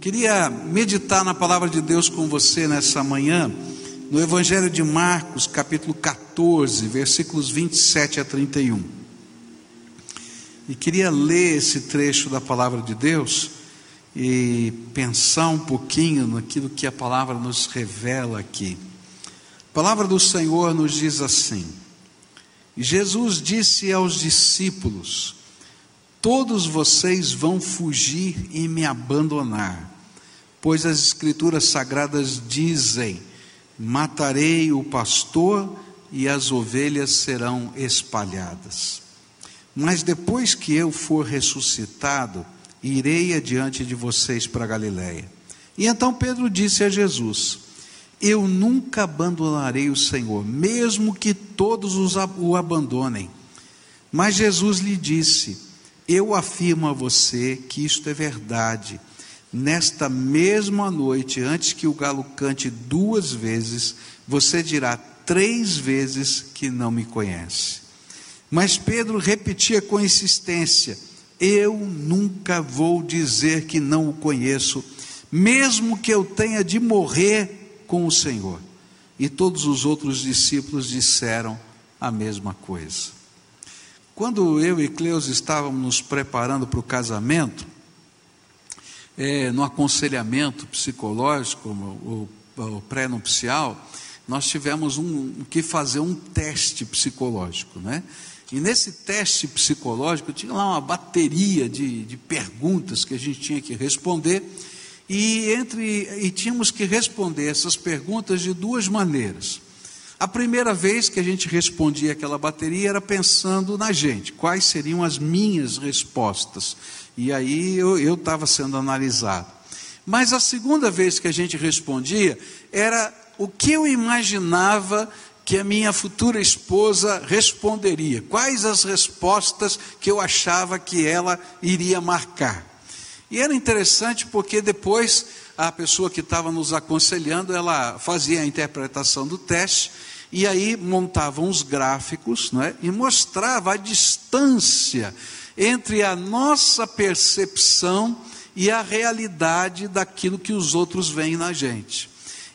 Queria meditar na palavra de Deus com você nessa manhã, no Evangelho de Marcos, capítulo 14, versículos 27 a 31. E queria ler esse trecho da palavra de Deus e pensar um pouquinho naquilo que a palavra nos revela aqui. A palavra do Senhor nos diz assim: Jesus disse aos discípulos: Todos vocês vão fugir e me abandonar pois as Escrituras sagradas dizem: Matarei o pastor e as ovelhas serão espalhadas. Mas depois que eu for ressuscitado, irei adiante de vocês para Galiléia. E então Pedro disse a Jesus: Eu nunca abandonarei o Senhor, mesmo que todos o abandonem. Mas Jesus lhe disse: Eu afirmo a você que isto é verdade Nesta mesma noite, antes que o galo cante duas vezes, você dirá três vezes que não me conhece. Mas Pedro repetia com insistência: Eu nunca vou dizer que não o conheço, mesmo que eu tenha de morrer com o Senhor. E todos os outros discípulos disseram a mesma coisa. Quando eu e Cleus estávamos nos preparando para o casamento, é, no aconselhamento psicológico, o, pré-nupcial, nós tivemos um, que fazer um teste psicológico, né? E nesse teste psicológico tinha lá uma bateria de, de perguntas que a gente tinha que responder e entre e tínhamos que responder essas perguntas de duas maneiras. A primeira vez que a gente respondia aquela bateria era pensando na gente, quais seriam as minhas respostas. E aí eu estava sendo analisado. Mas a segunda vez que a gente respondia era o que eu imaginava que a minha futura esposa responderia, quais as respostas que eu achava que ela iria marcar. E era interessante porque depois a pessoa que estava nos aconselhando, ela fazia a interpretação do teste e aí montava uns gráficos né, e mostrava a distância entre a nossa percepção e a realidade daquilo que os outros veem na gente.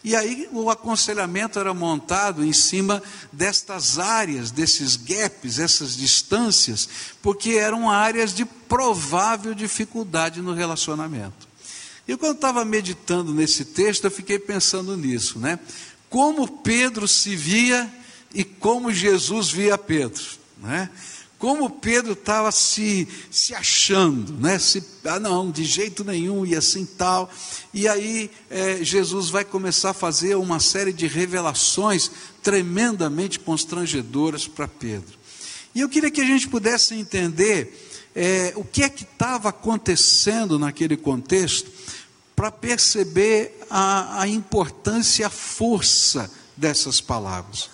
E aí o aconselhamento era montado em cima destas áreas, desses gaps, essas distâncias, porque eram áreas de provável dificuldade no relacionamento. E quando estava meditando nesse texto, eu fiquei pensando nisso, né? Como Pedro se via e como Jesus via Pedro, né? como Pedro estava se, se achando, né? Se, ah, não, de jeito nenhum e assim tal. E aí é, Jesus vai começar a fazer uma série de revelações tremendamente constrangedoras para Pedro. E eu queria que a gente pudesse entender é, o que é que estava acontecendo naquele contexto, para perceber a, a importância e a força dessas palavras.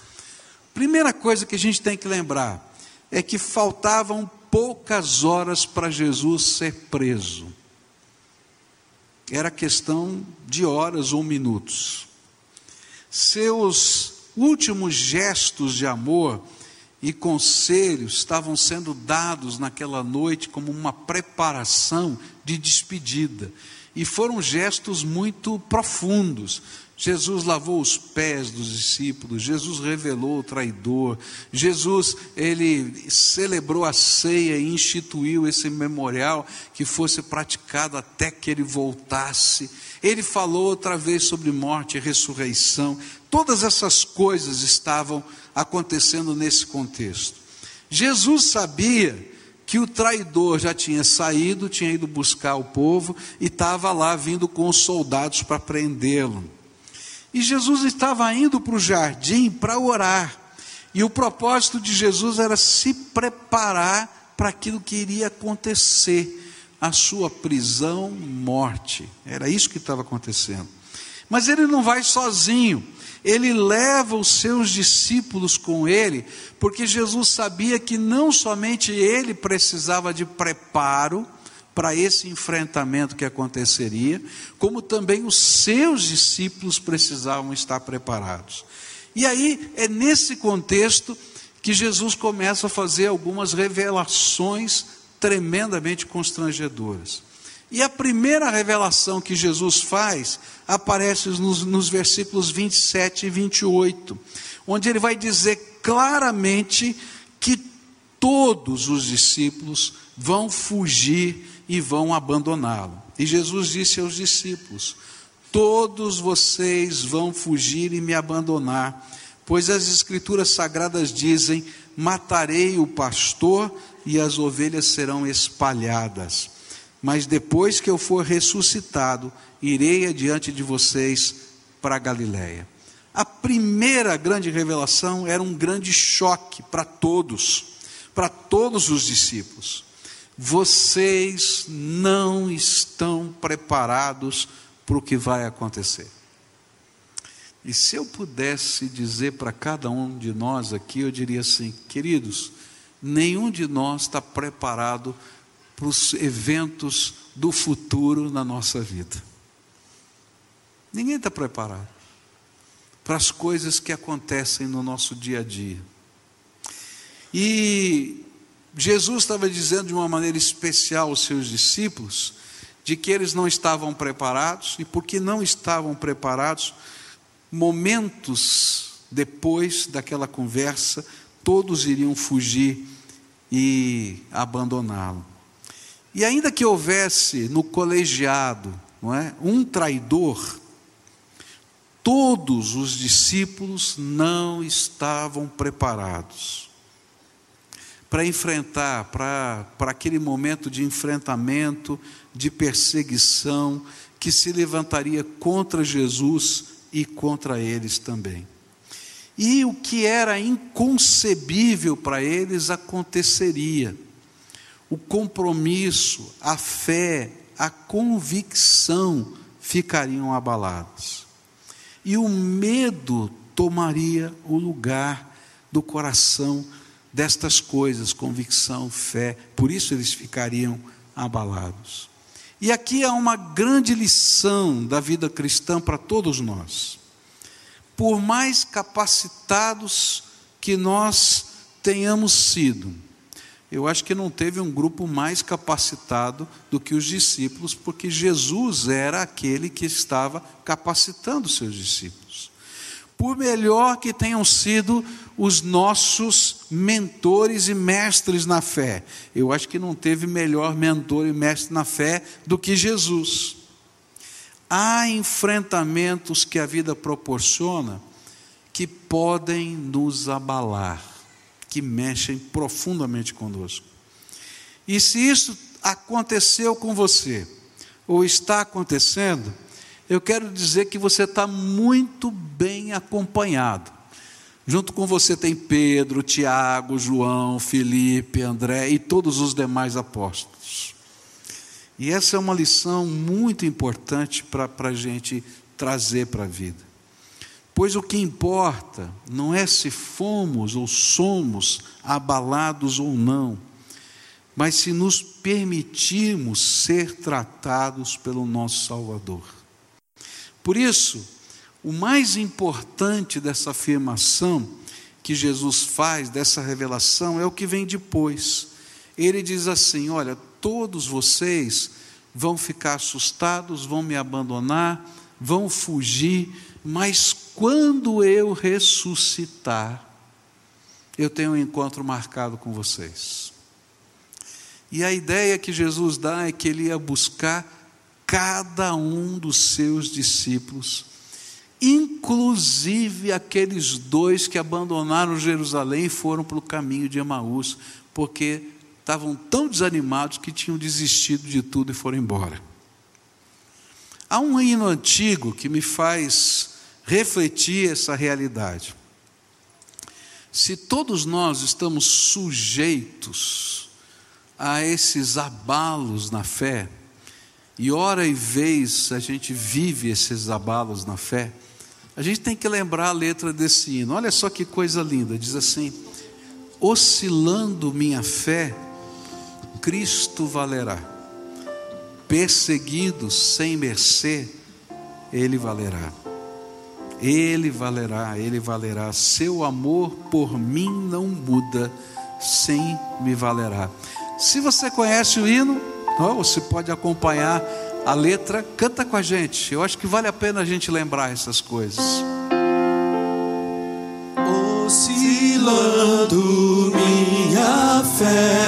Primeira coisa que a gente tem que lembrar é que faltavam poucas horas para Jesus ser preso. Era questão de horas ou minutos. Seus últimos gestos de amor e conselhos estavam sendo dados naquela noite como uma preparação de despedida. E foram gestos muito profundos, Jesus lavou os pés dos discípulos, Jesus revelou o traidor, Jesus ele celebrou a ceia e instituiu esse memorial que fosse praticado até que ele voltasse. Ele falou outra vez sobre morte e ressurreição. Todas essas coisas estavam acontecendo nesse contexto. Jesus sabia que o traidor já tinha saído, tinha ido buscar o povo e estava lá vindo com os soldados para prendê-lo. E Jesus estava indo para o jardim para orar. E o propósito de Jesus era se preparar para aquilo que iria acontecer a sua prisão, morte. Era isso que estava acontecendo. Mas ele não vai sozinho. Ele leva os seus discípulos com ele, porque Jesus sabia que não somente ele precisava de preparo, para esse enfrentamento que aconteceria, como também os seus discípulos precisavam estar preparados. E aí é nesse contexto que Jesus começa a fazer algumas revelações tremendamente constrangedoras. E a primeira revelação que Jesus faz aparece nos, nos versículos 27 e 28, onde ele vai dizer claramente que todos os discípulos vão fugir e vão abandoná-lo. E Jesus disse aos discípulos: Todos vocês vão fugir e me abandonar, pois as Escrituras sagradas dizem: Matarei o pastor e as ovelhas serão espalhadas mas depois que eu for ressuscitado, irei adiante de vocês para Galiléia. A primeira grande revelação era um grande choque para todos, para todos os discípulos. Vocês não estão preparados para o que vai acontecer. E se eu pudesse dizer para cada um de nós aqui, eu diria assim: queridos, nenhum de nós está preparado para os eventos do futuro na nossa vida. Ninguém está preparado para as coisas que acontecem no nosso dia a dia. E Jesus estava dizendo de uma maneira especial aos seus discípulos de que eles não estavam preparados e porque não estavam preparados, momentos depois daquela conversa, todos iriam fugir e abandoná-lo. E ainda que houvesse no colegiado não é, um traidor, todos os discípulos não estavam preparados para enfrentar, para, para aquele momento de enfrentamento, de perseguição, que se levantaria contra Jesus e contra eles também. E o que era inconcebível para eles aconteceria o compromisso, a fé, a convicção ficariam abalados. E o medo tomaria o lugar do coração destas coisas, convicção, fé, por isso eles ficariam abalados. E aqui há uma grande lição da vida cristã para todos nós. Por mais capacitados que nós tenhamos sido, eu acho que não teve um grupo mais capacitado do que os discípulos, porque Jesus era aquele que estava capacitando seus discípulos. Por melhor que tenham sido os nossos mentores e mestres na fé, eu acho que não teve melhor mentor e mestre na fé do que Jesus. Há enfrentamentos que a vida proporciona que podem nos abalar que mexem profundamente conosco. E se isso aconteceu com você, ou está acontecendo, eu quero dizer que você está muito bem acompanhado. Junto com você tem Pedro, Tiago, João, Felipe, André e todos os demais apóstolos. E essa é uma lição muito importante para a gente trazer para a vida. Pois o que importa não é se fomos ou somos abalados ou não, mas se nos permitirmos ser tratados pelo nosso Salvador. Por isso, o mais importante dessa afirmação que Jesus faz, dessa revelação, é o que vem depois. Ele diz assim: Olha, todos vocês vão ficar assustados, vão me abandonar, vão fugir, mas quando eu ressuscitar, eu tenho um encontro marcado com vocês. E a ideia que Jesus dá é que ele ia buscar cada um dos seus discípulos, inclusive aqueles dois que abandonaram Jerusalém e foram para o caminho de Emaús, porque estavam tão desanimados que tinham desistido de tudo e foram embora. Há um hino antigo que me faz refletir essa realidade. Se todos nós estamos sujeitos a esses abalos na fé, e hora e vez a gente vive esses abalos na fé, a gente tem que lembrar a letra desse hino. Olha só que coisa linda, diz assim: oscilando minha fé, Cristo valerá. Perseguido sem mercê, ele valerá. Ele valerá, ele valerá. Seu amor por mim não muda, sem me valerá. Se você conhece o hino, Ou você pode acompanhar a letra, canta com a gente. Eu acho que vale a pena a gente lembrar essas coisas. Oscilando minha fé,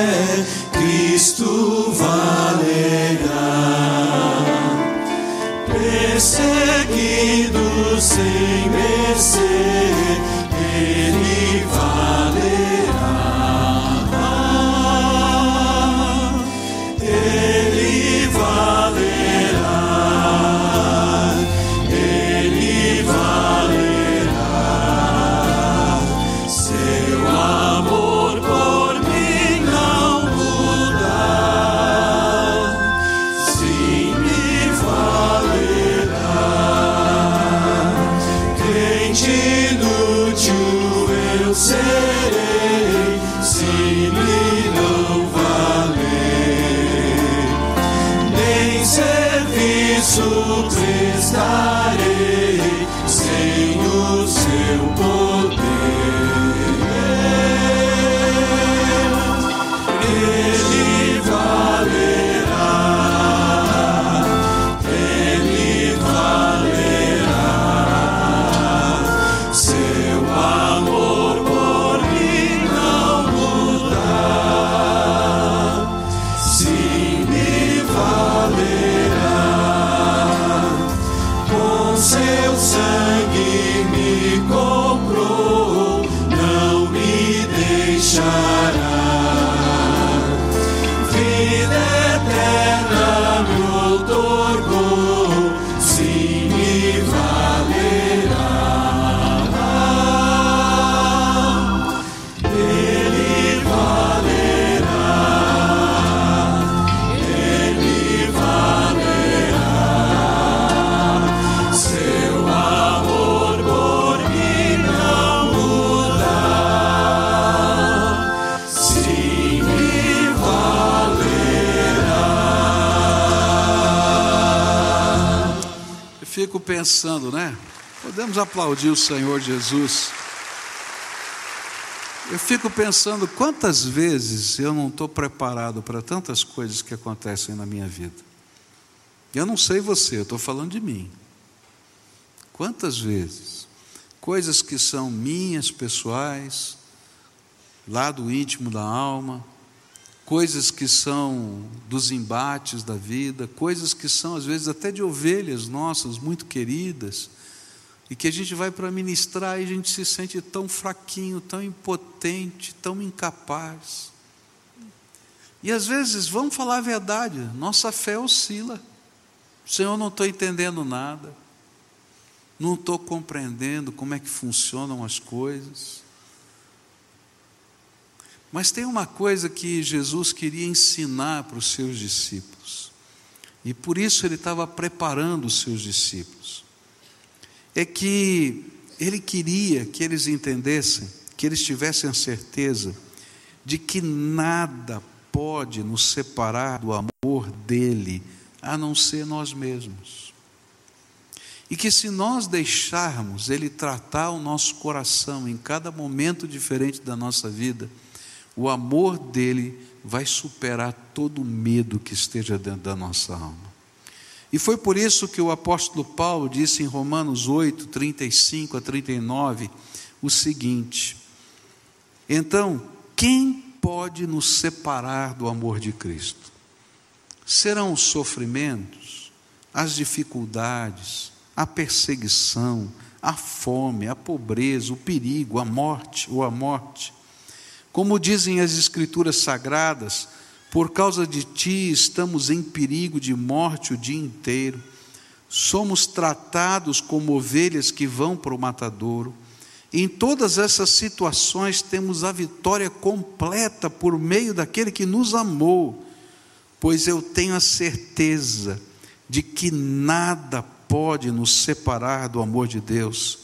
pensando, né? Podemos aplaudir o Senhor Jesus. Eu fico pensando quantas vezes eu não estou preparado para tantas coisas que acontecem na minha vida. Eu não sei você, eu estou falando de mim. Quantas vezes coisas que são minhas, pessoais, lá do íntimo da alma, coisas que são dos embates da vida, coisas que são às vezes até de ovelhas nossas muito queridas, e que a gente vai para ministrar e a gente se sente tão fraquinho, tão impotente, tão incapaz. E às vezes, vamos falar a verdade, nossa fé oscila. Senhor, não estou entendendo nada, não estou compreendendo como é que funcionam as coisas. Mas tem uma coisa que Jesus queria ensinar para os seus discípulos, e por isso ele estava preparando os seus discípulos. É que ele queria que eles entendessem, que eles tivessem a certeza de que nada pode nos separar do amor dele, a não ser nós mesmos. E que se nós deixarmos ele tratar o nosso coração em cada momento diferente da nossa vida, o amor dele vai superar todo o medo que esteja dentro da nossa alma. E foi por isso que o apóstolo Paulo disse em Romanos 8, 35 a 39, o seguinte: Então, quem pode nos separar do amor de Cristo? Serão os sofrimentos, as dificuldades, a perseguição, a fome, a pobreza, o perigo, a morte ou a morte. Como dizem as Escrituras sagradas, por causa de ti estamos em perigo de morte o dia inteiro. Somos tratados como ovelhas que vão para o matadouro. Em todas essas situações temos a vitória completa por meio daquele que nos amou, pois eu tenho a certeza de que nada pode nos separar do amor de Deus,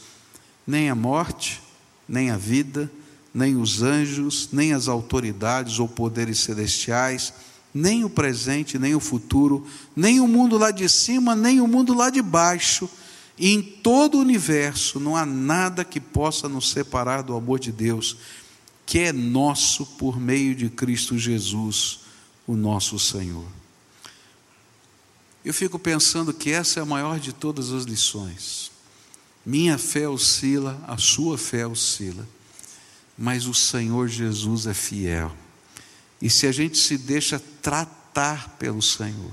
nem a morte, nem a vida, nem os anjos, nem as autoridades ou poderes celestiais, nem o presente, nem o futuro, nem o mundo lá de cima, nem o mundo lá de baixo. E em todo o universo não há nada que possa nos separar do amor de Deus, que é nosso por meio de Cristo Jesus, o nosso Senhor. Eu fico pensando que essa é a maior de todas as lições. Minha fé oscila, a sua fé oscila, mas o Senhor Jesus é fiel. E se a gente se deixa tratar pelo Senhor,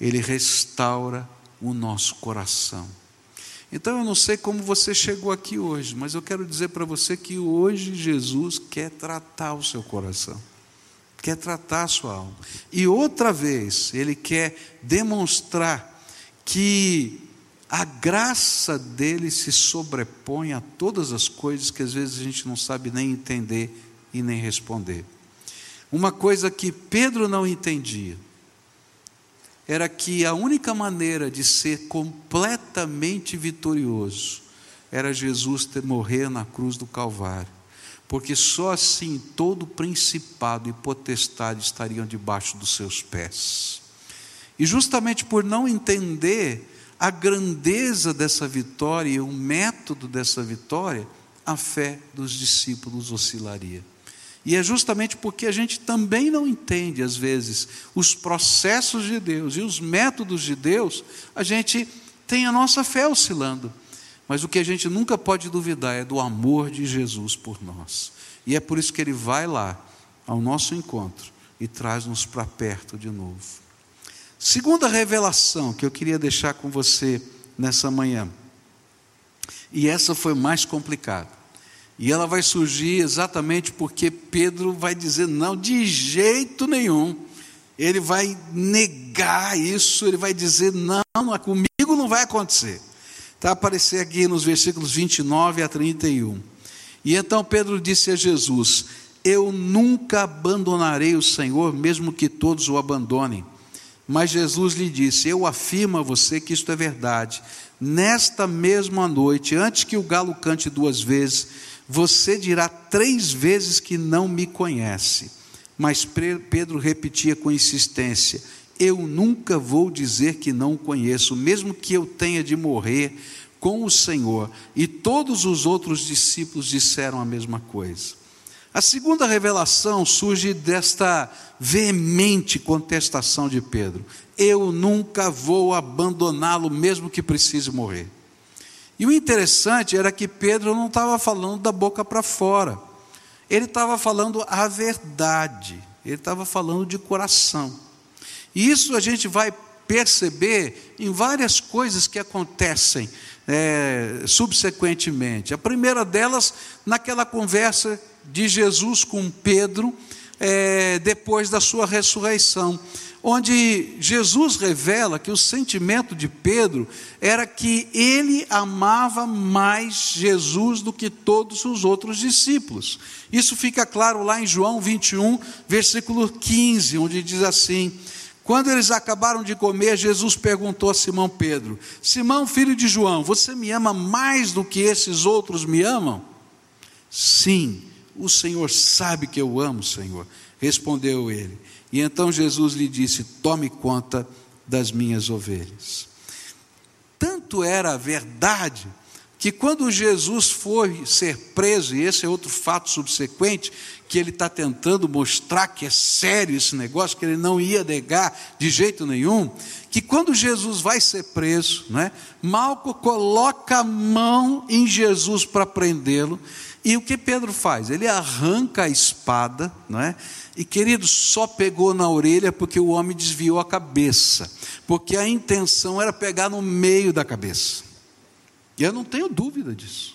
Ele restaura o nosso coração. Então eu não sei como você chegou aqui hoje, mas eu quero dizer para você que hoje Jesus quer tratar o seu coração, quer tratar a sua alma. E outra vez, Ele quer demonstrar que a graça dele se sobrepõe a todas as coisas que às vezes a gente não sabe nem entender e nem responder. Uma coisa que Pedro não entendia era que a única maneira de ser completamente vitorioso era Jesus ter morrer na cruz do Calvário, porque só assim todo principado e potestade estariam debaixo dos seus pés. E justamente por não entender a grandeza dessa vitória e o método dessa vitória, a fé dos discípulos oscilaria. E é justamente porque a gente também não entende, às vezes, os processos de Deus e os métodos de Deus, a gente tem a nossa fé oscilando. Mas o que a gente nunca pode duvidar é do amor de Jesus por nós. E é por isso que Ele vai lá, ao nosso encontro, e traz-nos para perto de novo. Segunda revelação que eu queria deixar com você nessa manhã, e essa foi mais complicada. E ela vai surgir exatamente porque Pedro vai dizer: não, de jeito nenhum. Ele vai negar isso, ele vai dizer: não, comigo não vai acontecer. A aparecer aqui nos versículos 29 a 31. E então Pedro disse a Jesus: Eu nunca abandonarei o Senhor, mesmo que todos o abandonem. Mas Jesus lhe disse: Eu afirmo a você que isto é verdade. Nesta mesma noite, antes que o galo cante duas vezes, você dirá três vezes que não me conhece. Mas Pedro repetia com insistência: Eu nunca vou dizer que não o conheço, mesmo que eu tenha de morrer com o Senhor. E todos os outros discípulos disseram a mesma coisa. A segunda revelação surge desta veemente contestação de Pedro: Eu nunca vou abandoná-lo, mesmo que precise morrer. E o interessante era que Pedro não estava falando da boca para fora, ele estava falando a verdade, ele estava falando de coração. E isso a gente vai perceber em várias coisas que acontecem é, subsequentemente. A primeira delas, naquela conversa de Jesus com Pedro, é, depois da sua ressurreição onde Jesus revela que o sentimento de Pedro era que ele amava mais Jesus do que todos os outros discípulos. Isso fica claro lá em João 21, versículo 15, onde diz assim: Quando eles acabaram de comer, Jesus perguntou a Simão Pedro: Simão, filho de João, você me ama mais do que esses outros me amam? Sim, o Senhor sabe que eu amo, Senhor, respondeu ele. E então Jesus lhe disse: Tome conta das minhas ovelhas. Tanto era a verdade que quando Jesus foi ser preso, e esse é outro fato subsequente, que ele está tentando mostrar que é sério esse negócio, que ele não ia negar de jeito nenhum, que quando Jesus vai ser preso, né, Malco coloca a mão em Jesus para prendê-lo, e o que Pedro faz? Ele arranca a espada, não é? E querido, só pegou na orelha porque o homem desviou a cabeça, porque a intenção era pegar no meio da cabeça. E eu não tenho dúvida disso.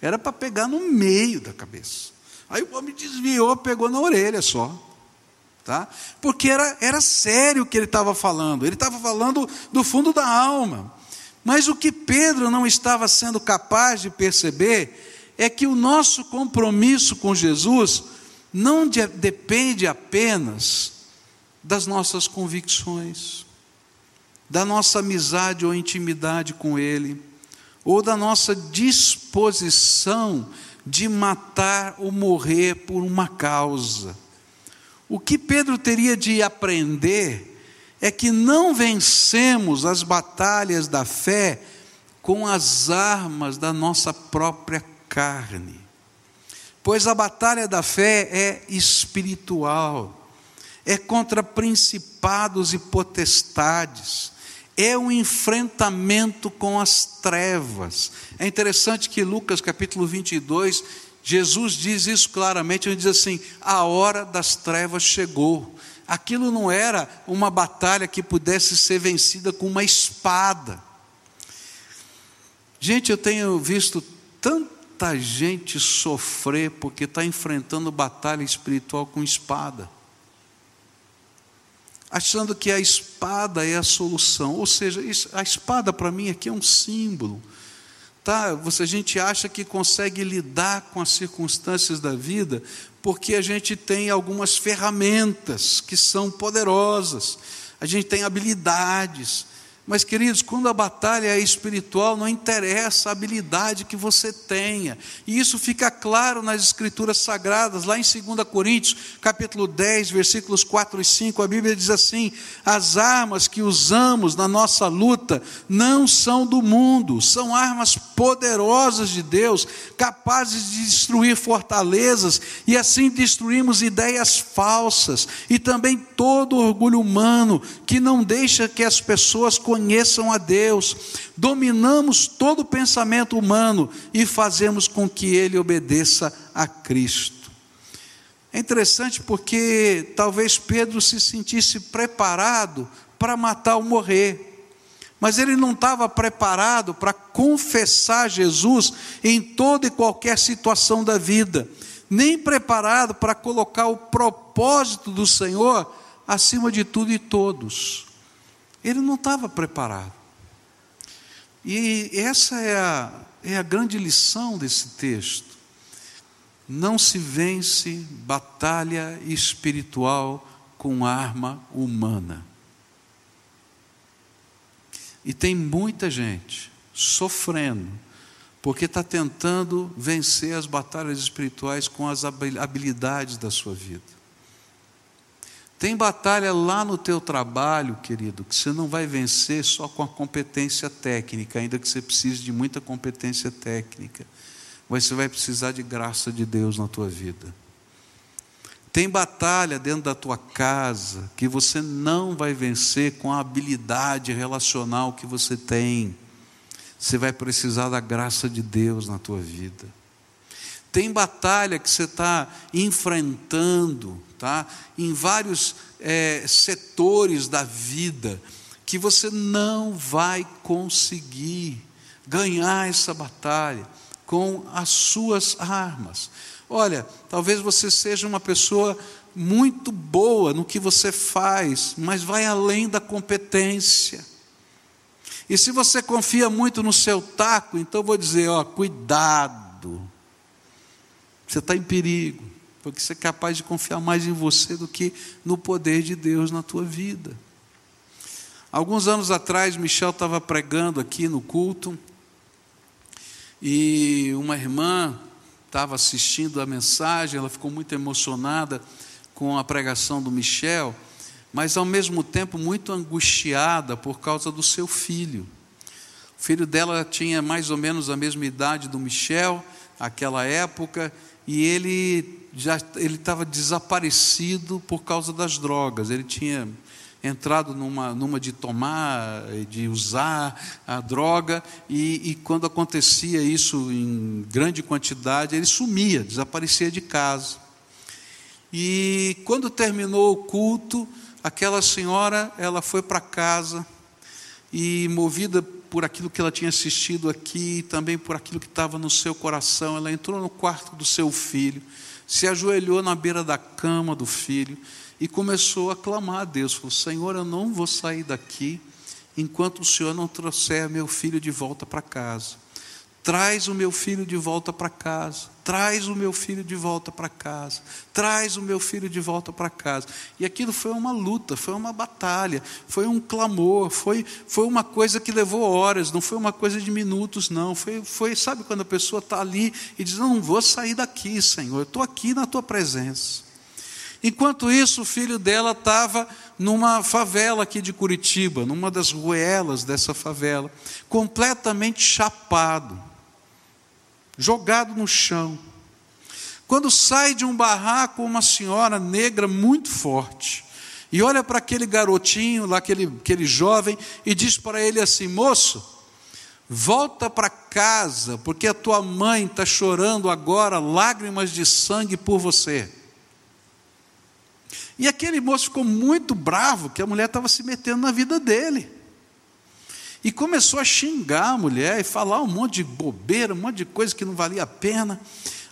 Era para pegar no meio da cabeça. Aí o homem desviou, pegou na orelha só. Tá? Porque era, era sério o que ele estava falando. Ele estava falando do fundo da alma. Mas o que Pedro não estava sendo capaz de perceber é que o nosso compromisso com Jesus não de, depende apenas das nossas convicções, da nossa amizade ou intimidade com Ele, ou da nossa disposição de matar ou morrer por uma causa. O que Pedro teria de aprender é que não vencemos as batalhas da fé com as armas da nossa própria carne. Pois a batalha da fé é espiritual, é contra principados e potestades. É um enfrentamento com as trevas. É interessante que Lucas capítulo 22, Jesus diz isso claramente, ele diz assim: a hora das trevas chegou. Aquilo não era uma batalha que pudesse ser vencida com uma espada. Gente, eu tenho visto tanta gente sofrer porque está enfrentando batalha espiritual com espada achando que a espada é a solução. Ou seja, a espada para mim aqui é um símbolo. Tá? A gente acha que consegue lidar com as circunstâncias da vida porque a gente tem algumas ferramentas que são poderosas, a gente tem habilidades, mas, queridos, quando a batalha é espiritual, não interessa a habilidade que você tenha. E isso fica claro nas escrituras sagradas, lá em 2 Coríntios, capítulo 10, versículos 4 e 5, a Bíblia diz assim: "As armas que usamos na nossa luta não são do mundo, são armas poderosas de Deus, capazes de destruir fortalezas e assim destruímos ideias falsas e também todo orgulho humano que não deixa que as pessoas conheçam a Deus, dominamos todo o pensamento humano e fazemos com que ele obedeça a Cristo. É interessante porque talvez Pedro se sentisse preparado para matar ou morrer, mas ele não estava preparado para confessar Jesus em toda e qualquer situação da vida, nem preparado para colocar o propósito do Senhor acima de tudo e todos. Ele não estava preparado. E essa é a, é a grande lição desse texto. Não se vence batalha espiritual com arma humana. E tem muita gente sofrendo, porque está tentando vencer as batalhas espirituais com as habilidades da sua vida. Tem batalha lá no teu trabalho, querido, que você não vai vencer só com a competência técnica, ainda que você precise de muita competência técnica. Mas você vai precisar de graça de Deus na tua vida. Tem batalha dentro da tua casa que você não vai vencer com a habilidade relacional que você tem. Você vai precisar da graça de Deus na tua vida. Tem batalha que você está enfrentando, tá? Em vários é, setores da vida que você não vai conseguir ganhar essa batalha com as suas armas. Olha, talvez você seja uma pessoa muito boa no que você faz, mas vai além da competência. E se você confia muito no seu taco, então vou dizer, ó, cuidado. Você está em perigo, porque você é capaz de confiar mais em você do que no poder de Deus na tua vida. Alguns anos atrás, Michel estava pregando aqui no culto, e uma irmã estava assistindo a mensagem, ela ficou muito emocionada com a pregação do Michel, mas ao mesmo tempo muito angustiada por causa do seu filho. O filho dela tinha mais ou menos a mesma idade do Michel, aquela época, e ele já ele estava desaparecido por causa das drogas. Ele tinha entrado numa, numa de tomar, de usar a droga, e, e quando acontecia isso em grande quantidade, ele sumia, desaparecia de casa. E quando terminou o culto, aquela senhora, ela foi para casa e movida por aquilo que ela tinha assistido aqui, também por aquilo que estava no seu coração. Ela entrou no quarto do seu filho, se ajoelhou na beira da cama do filho e começou a clamar a Deus: falou, Senhor, eu não vou sair daqui enquanto o Senhor não trouxer meu filho de volta para casa. Traz o meu filho de volta para casa. Traz o meu filho de volta para casa. Traz o meu filho de volta para casa. E aquilo foi uma luta, foi uma batalha, foi um clamor, foi, foi uma coisa que levou horas, não foi uma coisa de minutos, não. Foi, foi sabe quando a pessoa está ali e diz: Não vou sair daqui, Senhor, estou aqui na tua presença. Enquanto isso, o filho dela estava numa favela aqui de Curitiba, numa das ruelas dessa favela, completamente chapado jogado no chão. Quando sai de um barraco, uma senhora negra muito forte, e olha para aquele garotinho, lá aquele, aquele jovem, e diz para ele assim: moço, volta para casa, porque a tua mãe está chorando agora lágrimas de sangue por você. E aquele moço ficou muito bravo, que a mulher estava se metendo na vida dele. E começou a xingar a mulher e falar um monte de bobeira, um monte de coisa que não valia a pena.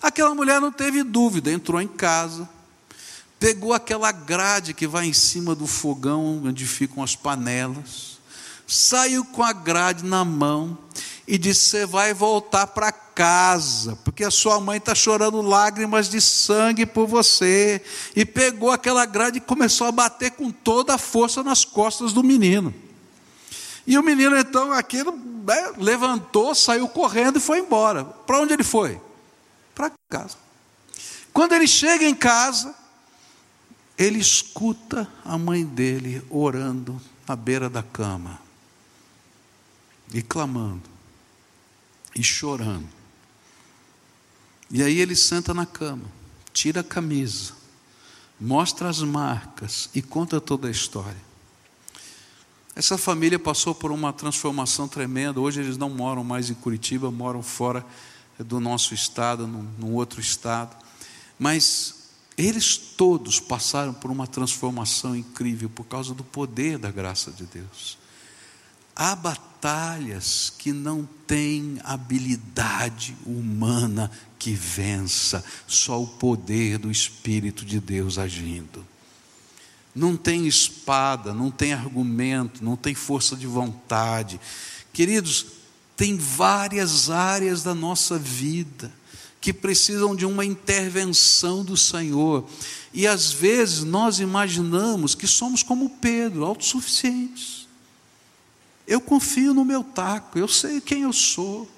Aquela mulher não teve dúvida, entrou em casa, pegou aquela grade que vai em cima do fogão onde ficam as panelas, saiu com a grade na mão e disse: Você vai voltar para casa, porque a sua mãe está chorando lágrimas de sangue por você. E pegou aquela grade e começou a bater com toda a força nas costas do menino. E o menino, então, aquilo né, levantou, saiu correndo e foi embora. Para onde ele foi? Para casa. Quando ele chega em casa, ele escuta a mãe dele orando na beira da cama e clamando e chorando. E aí ele senta na cama, tira a camisa, mostra as marcas e conta toda a história. Essa família passou por uma transformação tremenda. Hoje eles não moram mais em Curitiba, moram fora do nosso estado, num, num outro estado. Mas eles todos passaram por uma transformação incrível por causa do poder da graça de Deus. Há batalhas que não têm habilidade humana que vença, só o poder do Espírito de Deus agindo. Não tem espada, não tem argumento, não tem força de vontade. Queridos, tem várias áreas da nossa vida que precisam de uma intervenção do Senhor. E às vezes nós imaginamos que somos como Pedro, autossuficientes. Eu confio no meu taco, eu sei quem eu sou.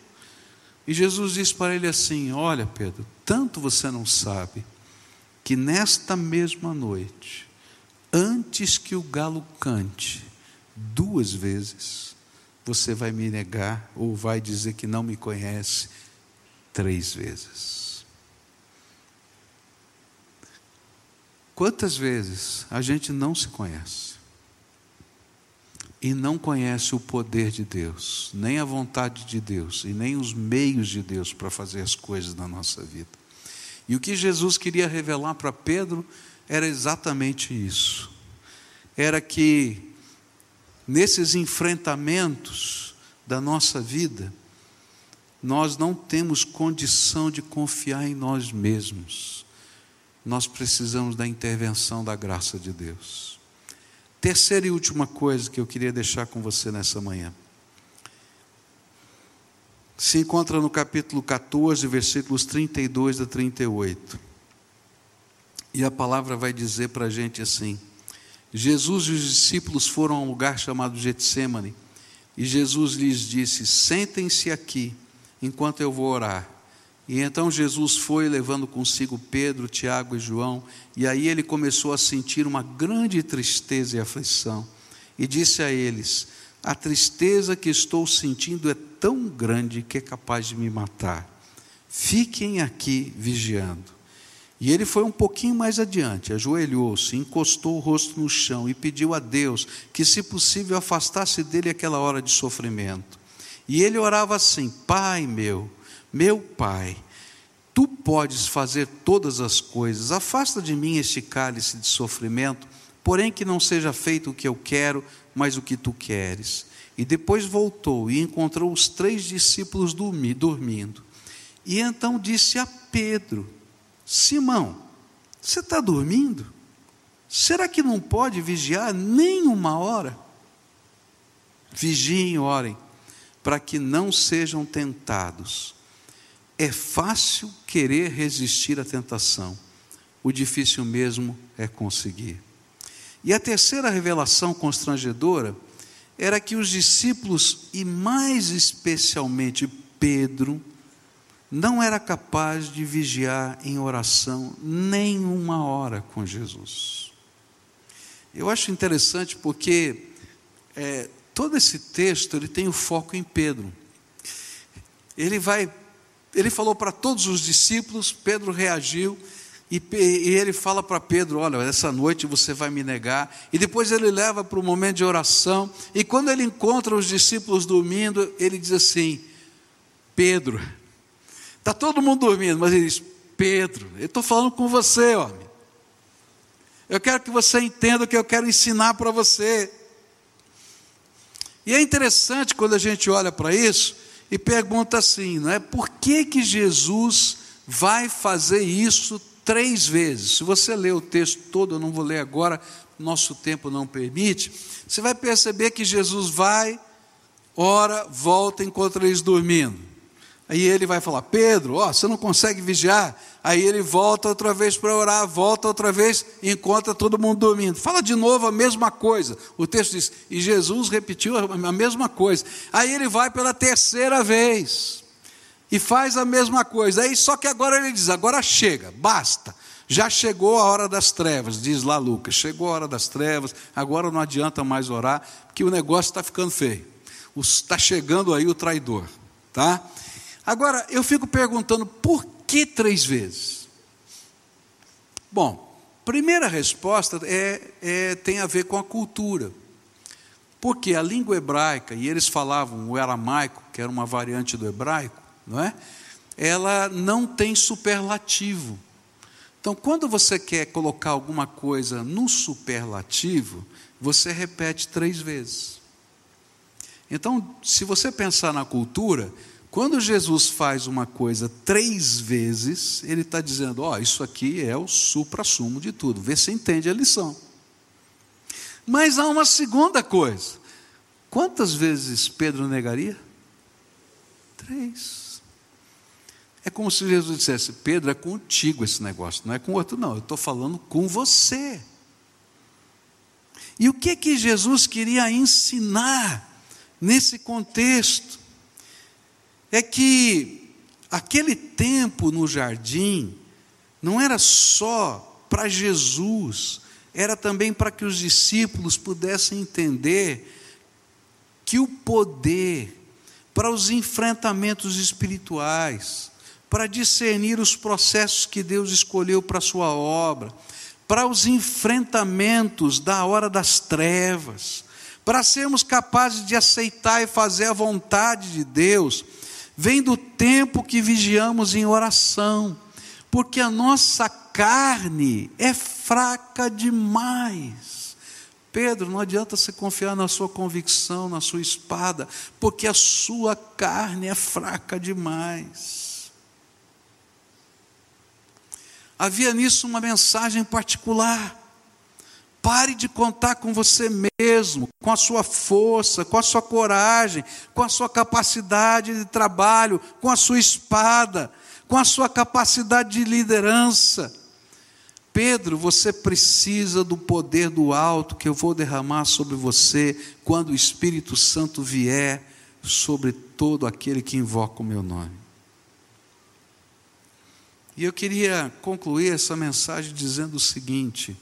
E Jesus disse para ele assim: Olha, Pedro, tanto você não sabe, que nesta mesma noite, antes que o galo cante, duas vezes, você vai me negar ou vai dizer que não me conhece três vezes. Quantas vezes a gente não se conhece e não conhece o poder de Deus, nem a vontade de Deus e nem os meios de Deus para fazer as coisas na nossa vida? E o que Jesus queria revelar para Pedro era exatamente isso. Era que nesses enfrentamentos da nossa vida, nós não temos condição de confiar em nós mesmos. Nós precisamos da intervenção da graça de Deus. Terceira e última coisa que eu queria deixar com você nessa manhã. Se encontra no capítulo 14, versículos 32 a 38. E a palavra vai dizer para a gente assim: Jesus e os discípulos foram a um lugar chamado Getsemane, e Jesus lhes disse: Sentem-se aqui enquanto eu vou orar. E então Jesus foi levando consigo Pedro, Tiago e João, e aí ele começou a sentir uma grande tristeza e aflição. E disse a eles: A tristeza que estou sentindo é tão grande que é capaz de me matar. Fiquem aqui vigiando. E ele foi um pouquinho mais adiante, ajoelhou-se, encostou o rosto no chão e pediu a Deus que, se possível, afastasse dele aquela hora de sofrimento. E ele orava assim: Pai meu, meu Pai, tu podes fazer todas as coisas, afasta de mim este cálice de sofrimento, porém que não seja feito o que eu quero, mas o que tu queres. E depois voltou e encontrou os três discípulos dormindo. E então disse a Pedro: Simão, você está dormindo? Será que não pode vigiar nem uma hora? Vigiem e orem para que não sejam tentados. É fácil querer resistir à tentação, o difícil mesmo é conseguir. E a terceira revelação constrangedora era que os discípulos, e mais especialmente Pedro, não era capaz de vigiar em oração nem uma hora com Jesus. Eu acho interessante porque é, todo esse texto ele tem o foco em Pedro. Ele vai, ele falou para todos os discípulos, Pedro reagiu, E, e ele fala para Pedro: Olha, essa noite você vai me negar. E depois ele leva para o momento de oração. E quando ele encontra os discípulos dormindo, ele diz assim: Pedro, está todo mundo dormindo, mas ele diz: Pedro, eu estou falando com você, homem. Eu quero que você entenda o que eu quero ensinar para você. E é interessante quando a gente olha para isso e pergunta assim, não é? Por que que Jesus vai fazer isso três vezes. Se você ler o texto todo, eu não vou ler agora, nosso tempo não permite. Você vai perceber que Jesus vai, ora, volta, encontra eles dormindo. Aí ele vai falar: Pedro, ó, você não consegue vigiar. Aí ele volta outra vez para orar, volta outra vez encontra todo mundo dormindo. Fala de novo a mesma coisa. O texto diz: e Jesus repetiu a mesma coisa. Aí ele vai pela terceira vez e faz a mesma coisa. Aí só que agora ele diz: agora chega, basta. Já chegou a hora das trevas, diz lá Lucas. Chegou a hora das trevas, agora não adianta mais orar, porque o negócio está ficando feio. Está chegando aí o traidor, tá? Agora eu fico perguntando por que três vezes? Bom, primeira resposta é, é, tem a ver com a cultura. Porque a língua hebraica, e eles falavam o aramaico, que era uma variante do hebraico, não é? Ela não tem superlativo. Então, quando você quer colocar alguma coisa no superlativo, você repete três vezes. Então, se você pensar na cultura, quando Jesus faz uma coisa três vezes, ele está dizendo: Ó, oh, isso aqui é o supra-sumo de tudo. Vê se entende a lição. Mas há uma segunda coisa. Quantas vezes Pedro negaria? Três. É como se Jesus dissesse: Pedro, é contigo esse negócio, não é com outro, não, eu estou falando com você. E o que que Jesus queria ensinar nesse contexto? É que aquele tempo no jardim não era só para Jesus, era também para que os discípulos pudessem entender que o poder para os enfrentamentos espirituais, para discernir os processos que Deus escolheu para a sua obra, para os enfrentamentos da hora das trevas, para sermos capazes de aceitar e fazer a vontade de Deus, vem do tempo que vigiamos em oração, porque a nossa carne é fraca demais. Pedro, não adianta você confiar na sua convicção, na sua espada, porque a sua carne é fraca demais. havia nisso uma mensagem particular. Pare de contar com você mesmo, com a sua força, com a sua coragem, com a sua capacidade de trabalho, com a sua espada, com a sua capacidade de liderança. Pedro, você precisa do poder do alto que eu vou derramar sobre você quando o Espírito Santo vier sobre todo aquele que invoca o meu nome. E eu queria concluir essa mensagem dizendo o seguinte: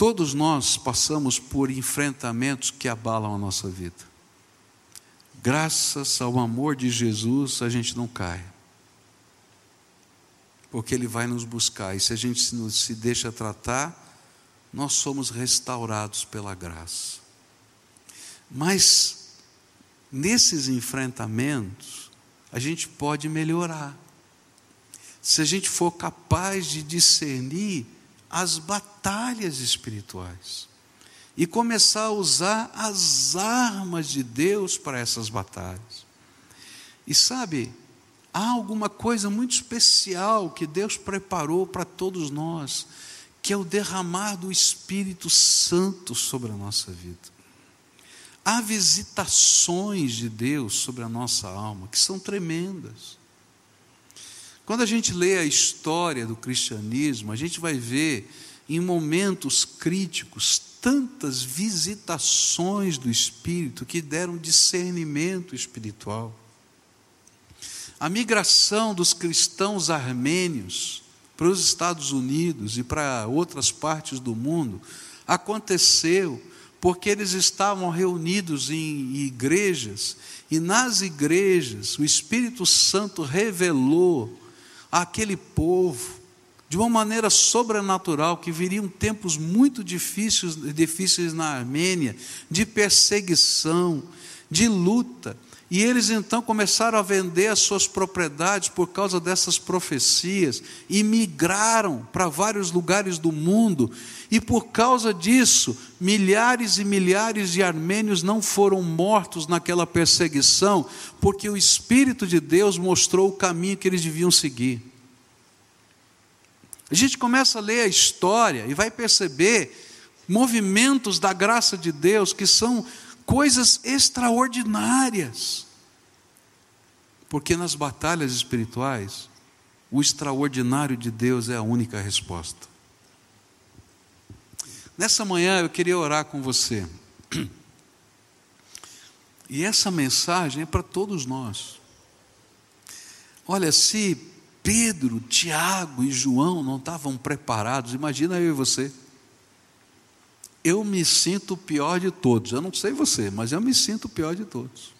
todos nós passamos por enfrentamentos que abalam a nossa vida. Graças ao amor de Jesus, a gente não cai. Porque Ele vai nos buscar, e se a gente se deixa tratar, nós somos restaurados pela graça. Mas, nesses enfrentamentos, a gente pode melhorar se a gente for capaz de discernir as batalhas espirituais e começar a usar as armas de Deus para essas batalhas. E sabe, há alguma coisa muito especial que Deus preparou para todos nós, que é o derramar do Espírito Santo sobre a nossa vida. Há visitações de Deus sobre a nossa alma que são tremendas. Quando a gente lê a história do cristianismo, a gente vai ver em momentos críticos tantas visitações do Espírito que deram discernimento espiritual. A migração dos cristãos armênios para os Estados Unidos e para outras partes do mundo aconteceu porque eles estavam reunidos em igrejas e nas igrejas o Espírito Santo revelou àquele povo de uma maneira sobrenatural, que viriam tempos muito difíceis, difíceis na Armênia, de perseguição, de luta. E eles então começaram a vender as suas propriedades por causa dessas profecias e migraram para vários lugares do mundo. E por causa disso, milhares e milhares de armênios não foram mortos naquela perseguição, porque o Espírito de Deus mostrou o caminho que eles deviam seguir. A gente começa a ler a história e vai perceber movimentos da graça de Deus que são coisas extraordinárias. Porque nas batalhas espirituais, o extraordinário de Deus é a única resposta. Nessa manhã eu queria orar com você. E essa mensagem é para todos nós. Olha, se Pedro, Tiago e João não estavam preparados, imagina eu e você. Eu me sinto o pior de todos. Eu não sei você, mas eu me sinto o pior de todos.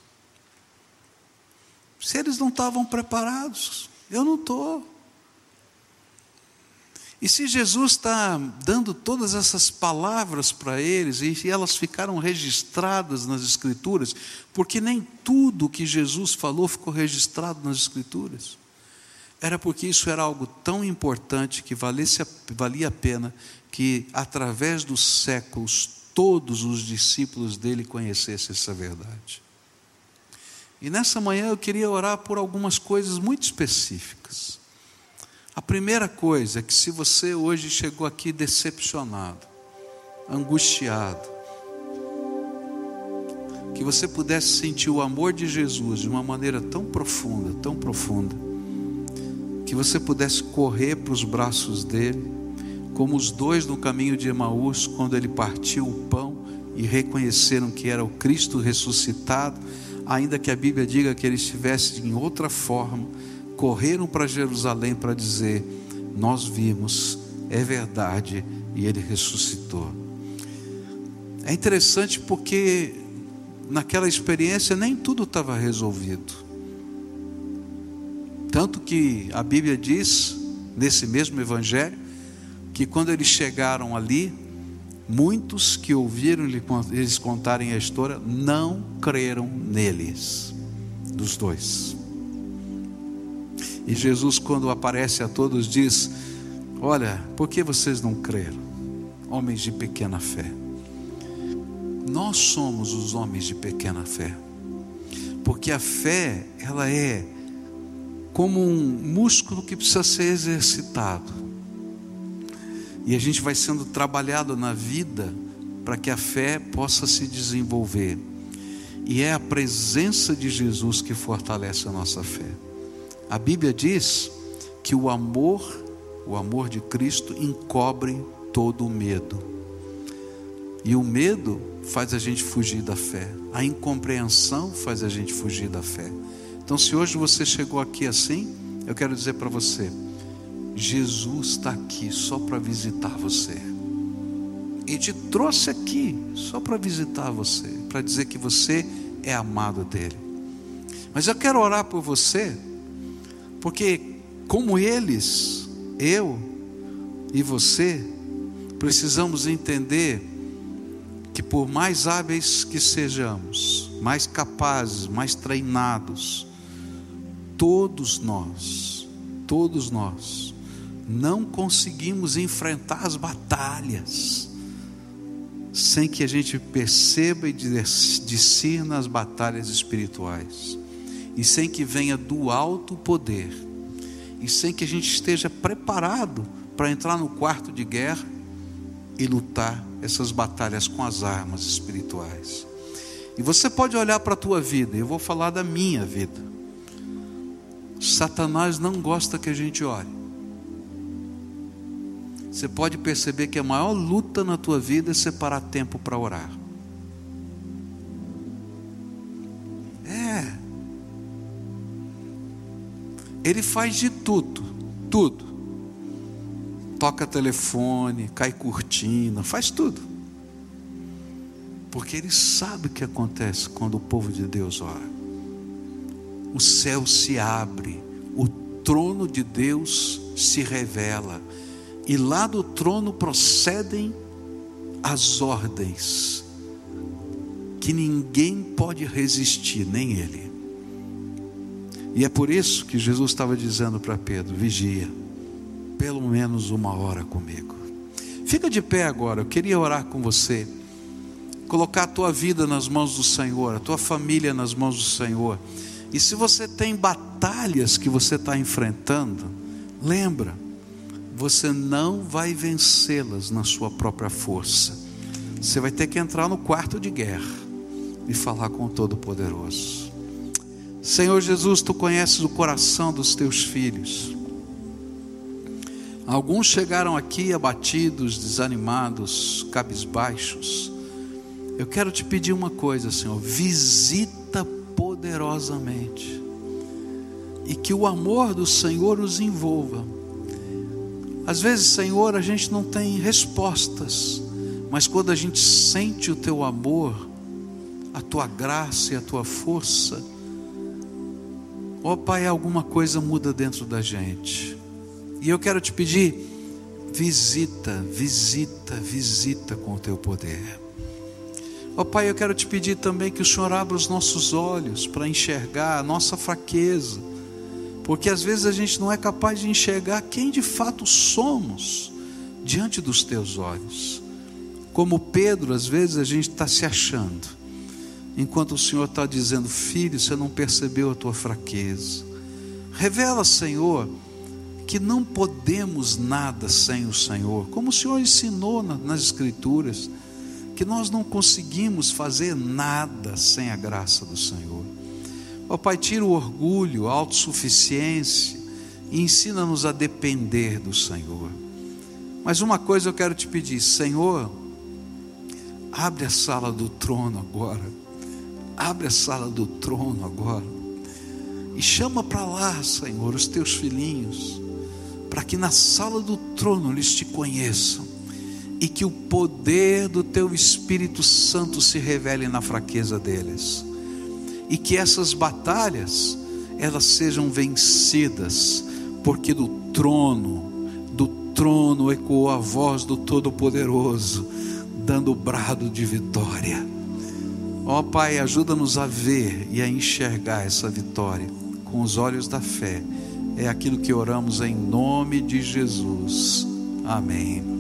Se eles não estavam preparados, eu não estou. E se Jesus está dando todas essas palavras para eles, e elas ficaram registradas nas Escrituras, porque nem tudo que Jesus falou ficou registrado nas Escrituras era porque isso era algo tão importante que valesse, valia a pena que, através dos séculos, todos os discípulos dele conhecessem essa verdade. E nessa manhã eu queria orar por algumas coisas muito específicas. A primeira coisa é que, se você hoje chegou aqui decepcionado, angustiado, que você pudesse sentir o amor de Jesus de uma maneira tão profunda, tão profunda que você pudesse correr para os braços dele, como os dois no caminho de Emaús, quando ele partiu o pão e reconheceram que era o Cristo ressuscitado, ainda que a Bíblia diga que ele estivesse em outra forma, correram para Jerusalém para dizer: Nós vimos, é verdade, e ele ressuscitou. É interessante porque naquela experiência nem tudo estava resolvido. Tanto que a Bíblia diz, nesse mesmo Evangelho, que quando eles chegaram ali, muitos que ouviram eles contarem a história não creram neles, dos dois. E Jesus, quando aparece a todos, diz: Olha, por que vocês não creram? Homens de pequena fé. Nós somos os homens de pequena fé, porque a fé, ela é como um músculo que precisa ser exercitado. E a gente vai sendo trabalhado na vida para que a fé possa se desenvolver. E é a presença de Jesus que fortalece a nossa fé. A Bíblia diz que o amor, o amor de Cristo, encobre todo o medo. E o medo faz a gente fugir da fé, a incompreensão faz a gente fugir da fé. Então, se hoje você chegou aqui assim, eu quero dizer para você: Jesus está aqui só para visitar você. E te trouxe aqui só para visitar você, para dizer que você é amado dele. Mas eu quero orar por você, porque como eles, eu e você, precisamos entender que por mais hábeis que sejamos, mais capazes, mais treinados, todos nós, todos nós, não conseguimos enfrentar as batalhas sem que a gente perceba e discirna as batalhas espirituais, e sem que venha do alto poder, e sem que a gente esteja preparado para entrar no quarto de guerra e lutar essas batalhas com as armas espirituais. E você pode olhar para a tua vida, eu vou falar da minha vida. Satanás não gosta que a gente ore. Você pode perceber que a maior luta na tua vida é separar tempo para orar. É. Ele faz de tudo, tudo. Toca telefone, cai cortina, faz tudo. Porque ele sabe o que acontece quando o povo de Deus ora o céu se abre, o trono de Deus se revela, e lá do trono procedem as ordens, que ninguém pode resistir, nem ele. E é por isso que Jesus estava dizendo para Pedro: vigia, pelo menos uma hora comigo. Fica de pé agora, eu queria orar com você, colocar a tua vida nas mãos do Senhor, a tua família nas mãos do Senhor. E se você tem batalhas que você está enfrentando, lembra, você não vai vencê-las na sua própria força. Você vai ter que entrar no quarto de guerra e falar com o Todo-Poderoso. Senhor Jesus, tu conheces o coração dos teus filhos. Alguns chegaram aqui abatidos, desanimados, cabisbaixos. Eu quero te pedir uma coisa, Senhor, visita poderosamente e que o amor do Senhor nos envolva. Às vezes, Senhor, a gente não tem respostas, mas quando a gente sente o teu amor, a tua graça e a tua força, ó oh, Pai, alguma coisa muda dentro da gente. E eu quero te pedir, visita, visita, visita com o teu poder. Ó oh, Pai, eu quero te pedir também que o Senhor abra os nossos olhos para enxergar a nossa fraqueza, porque às vezes a gente não é capaz de enxergar quem de fato somos diante dos teus olhos. Como Pedro, às vezes a gente está se achando, enquanto o Senhor está dizendo, filho, você não percebeu a tua fraqueza. Revela, Senhor, que não podemos nada sem o Senhor, como o Senhor ensinou nas Escrituras, que nós não conseguimos fazer nada sem a graça do Senhor. Ó Pai, tira o orgulho, a autossuficiência e ensina-nos a depender do Senhor. Mas uma coisa eu quero te pedir, Senhor, abre a sala do trono agora, abre a sala do trono agora, e chama para lá, Senhor, os teus filhinhos para que na sala do trono eles te conheçam e que o poder do teu Espírito Santo se revele na fraqueza deles. E que essas batalhas elas sejam vencidas, porque do trono, do trono ecoou a voz do Todo-Poderoso, dando o brado de vitória. Ó oh, Pai, ajuda-nos a ver e a enxergar essa vitória com os olhos da fé é aquilo que oramos em nome de Jesus. Amém.